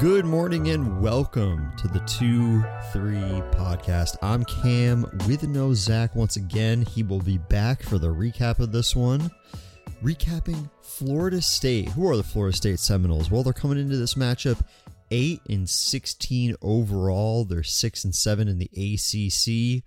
Good morning and welcome to the 2 3 podcast. I'm Cam with no Zach once again. He will be back for the recap of this one. Recapping Florida State. Who are the Florida State Seminoles? Well, they're coming into this matchup 8 and 16 overall. They're 6 and 7 in the ACC.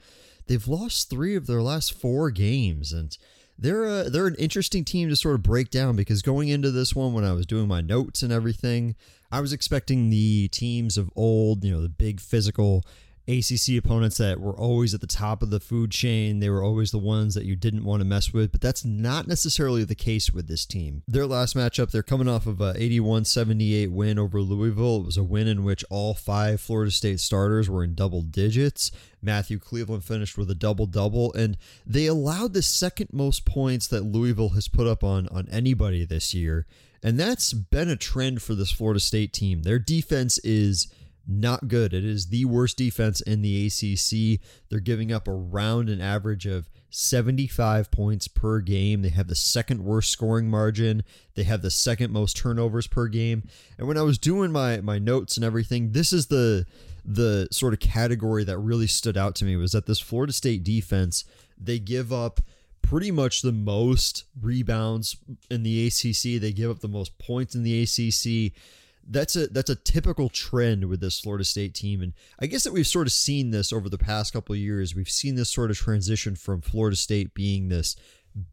They've lost 3 of their last 4 games and they're a, they're an interesting team to sort of break down because going into this one when I was doing my notes and everything, I was expecting the teams of old, you know, the big physical ACC opponents that were always at the top of the food chain. They were always the ones that you didn't want to mess with, but that's not necessarily the case with this team. Their last matchup, they're coming off of a 81-78 win over Louisville. It was a win in which all five Florida State starters were in double digits. Matthew Cleveland finished with a double-double, and they allowed the second most points that Louisville has put up on on anybody this year. And that's been a trend for this Florida State team. Their defense is not good. It is the worst defense in the ACC. They're giving up around an average of 75 points per game. They have the second worst scoring margin. They have the second most turnovers per game. And when I was doing my my notes and everything, this is the the sort of category that really stood out to me was that this Florida State defense, they give up pretty much the most rebounds in the ACC. They give up the most points in the ACC. That's a that's a typical trend with this Florida State team, and I guess that we've sort of seen this over the past couple of years. We've seen this sort of transition from Florida State being this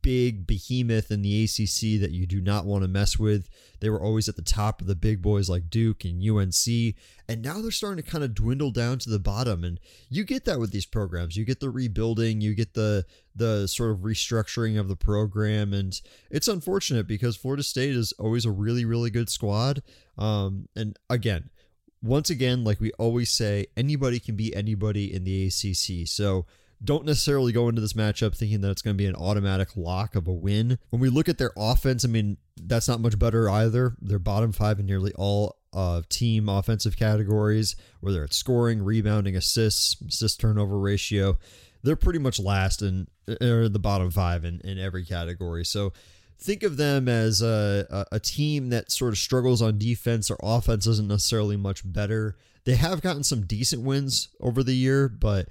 big behemoth in the ACC that you do not want to mess with. They were always at the top of the big boys like Duke and UNC, and now they're starting to kind of dwindle down to the bottom. And you get that with these programs. You get the rebuilding, you get the the sort of restructuring of the program, and it's unfortunate because Florida State is always a really really good squad. Um, and again. Once again, like we always say, anybody can be anybody in the ACC. So don't necessarily go into this matchup thinking that it's going to be an automatic lock of a win. When we look at their offense, I mean, that's not much better either. They're bottom five in nearly all uh, team offensive categories, whether it's scoring, rebounding, assists, assist turnover ratio. They're pretty much last in or the bottom five in, in every category. So think of them as a, a, team that sort of struggles on defense. Their offense isn't necessarily much better. They have gotten some decent wins over the year, but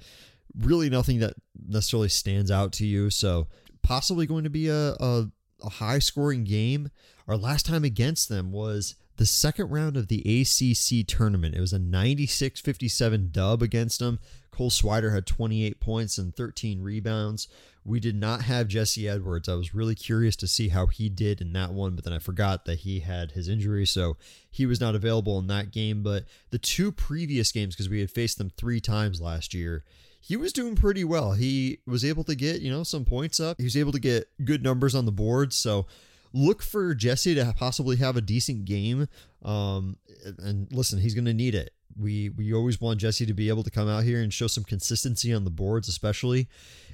really nothing that necessarily stands out to you. So possibly going to be a, a, a high scoring game. Our last time against them was the second round of the ACC tournament. It was a 96 57 dub against them. Cole Swider had 28 points and 13 rebounds. We did not have Jesse Edwards. I was really curious to see how he did in that one, but then I forgot that he had his injury, so he was not available in that game. But the two previous games, because we had faced them three times last year, he was doing pretty well. He was able to get, you know, some points up. He was able to get good numbers on the board. So look for Jesse to possibly have a decent game. Um, and listen, he's going to need it. We we always want Jesse to be able to come out here and show some consistency on the boards, especially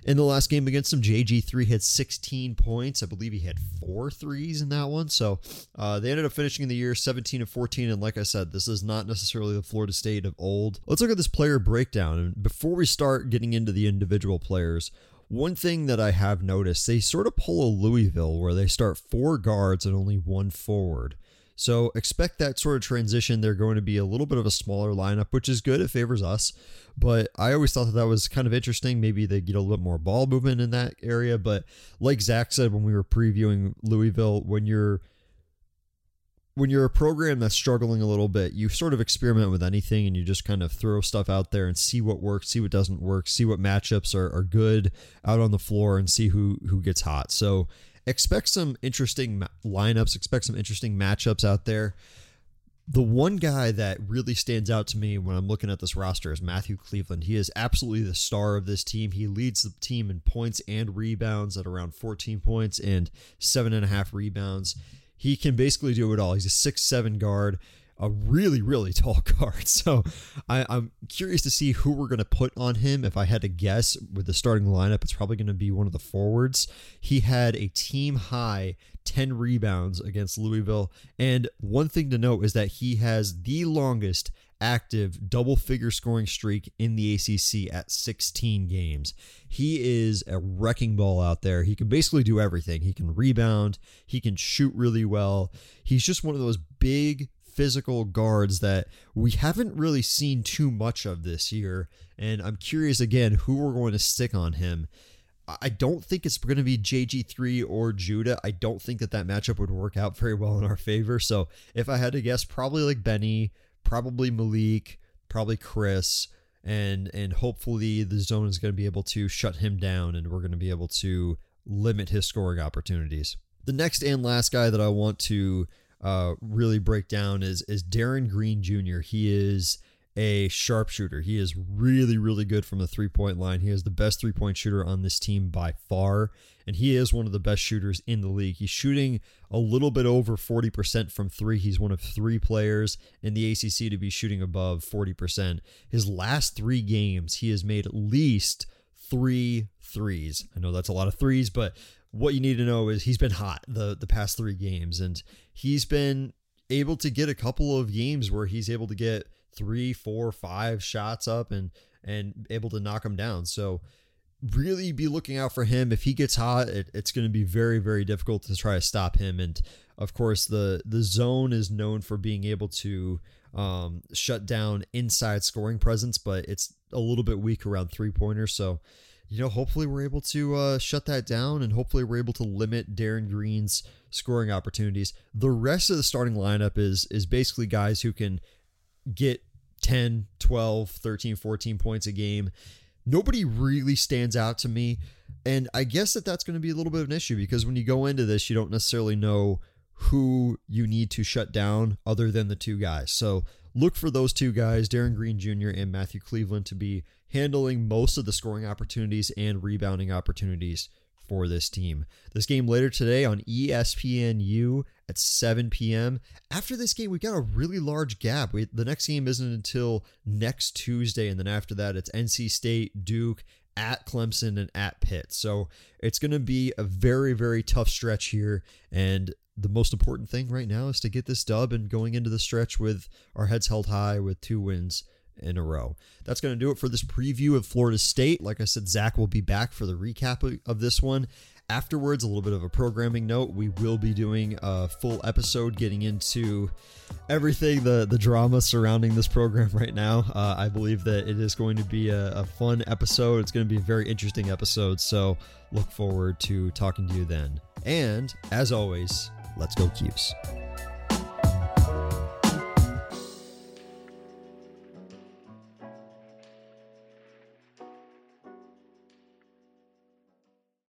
in the last game against him. JG3 had 16 points. I believe he had four threes in that one. So uh, they ended up finishing the year 17 and 14. And like I said, this is not necessarily the Florida State of old. Let's look at this player breakdown. And before we start getting into the individual players, one thing that I have noticed, they sort of pull a Louisville where they start four guards and only one forward. So expect that sort of transition. They're going to be a little bit of a smaller lineup, which is good. It favors us. But I always thought that that was kind of interesting. Maybe they get a little bit more ball movement in that area. But like Zach said when we were previewing Louisville, when you're when you're a program that's struggling a little bit, you sort of experiment with anything and you just kind of throw stuff out there and see what works, see what doesn't work, see what matchups are, are good out on the floor and see who who gets hot. So expect some interesting lineups, expect some interesting matchups out there. The one guy that really stands out to me when I'm looking at this roster is Matthew Cleveland. He is absolutely the star of this team. He leads the team in points and rebounds at around 14 points and seven and a half rebounds. He can basically do it all. He's a six-seven guard a really, really tall guard. So I, am curious to see who we're going to put on him. If I had to guess with the starting lineup, it's probably going to be one of the forwards. He had a team high 10 rebounds against Louisville. And one thing to note is that he has the longest active double figure scoring streak in the ACC at 16 games. He is a wrecking ball out there. He can basically do everything. He can rebound, he can shoot really well. He's just one of those big physical guards that we haven't really seen too much of this year. And I'm curious again who we're going to stick on him. I don't think it's going to be JG3 or Judah. I don't think that that matchup would work out very well in our favor. So if I had to guess, probably like Benny, probably Malik, probably Chris, and and hopefully the zone is going to be able to shut him down, and we're going to be able to limit his scoring opportunities. The next and last guy that I want to uh, really break down is is Darin Green Jr. He is a sharpshooter. He is really, really good from the three point line. He is the best three point shooter on this team by far, and he is one of the best shooters in the league. He's shooting a little bit over 40% from three. He's one of three players in the ACC to be shooting above 40%. His last three games, he has made at least three threes. I know that's a lot of threes, but what you need to know is he's been hot the the past three games, and he's been able to get a couple of games where he's able to get three, four, five shots up and and able to knock them down. So really be looking out for him. If he gets hot, it, it's going to be very, very difficult to try to stop him. And of course, the the zone is known for being able to um, shut down inside scoring presence, but it's a little bit weak around three pointers. So, you know, hopefully we're able to uh, shut that down, and hopefully we're able to limit Darin Green's scoring opportunities. The rest of the starting lineup is is basically guys who can get 10, 12, 13, 14 points a game. Nobody really stands out to me. And I guess that that's going to be a little bit of an issue because when you go into this, you don't necessarily know who you need to shut down other than the two guys. So look for those two guys, Darin Green Jr. and Matthew Cleveland, to be handling most of the scoring opportunities and rebounding opportunities for this team. This game later today on ESPNU at 7 p.m. After this game, we've got a really large gap. We, the next game isn't until next Tuesday, and then after that, it's NC State, Duke, at Clemson, and at Pitt. So it's going to be a very, very tough stretch here. And the most important thing right now is to get this dub and going into the stretch with our heads held high with two wins in a row. That's going to do it for this preview of Florida State. Like I said, Zach will be back for the recap of this one. Afterwards, a little bit of a programming note. We will be doing a full episode getting into everything, the, the drama surrounding this program right now. Uh, I believe that it is going to be a, a fun episode. It's going to be a very interesting episode. So look forward to talking to you then. And as always, let's go, Cuse.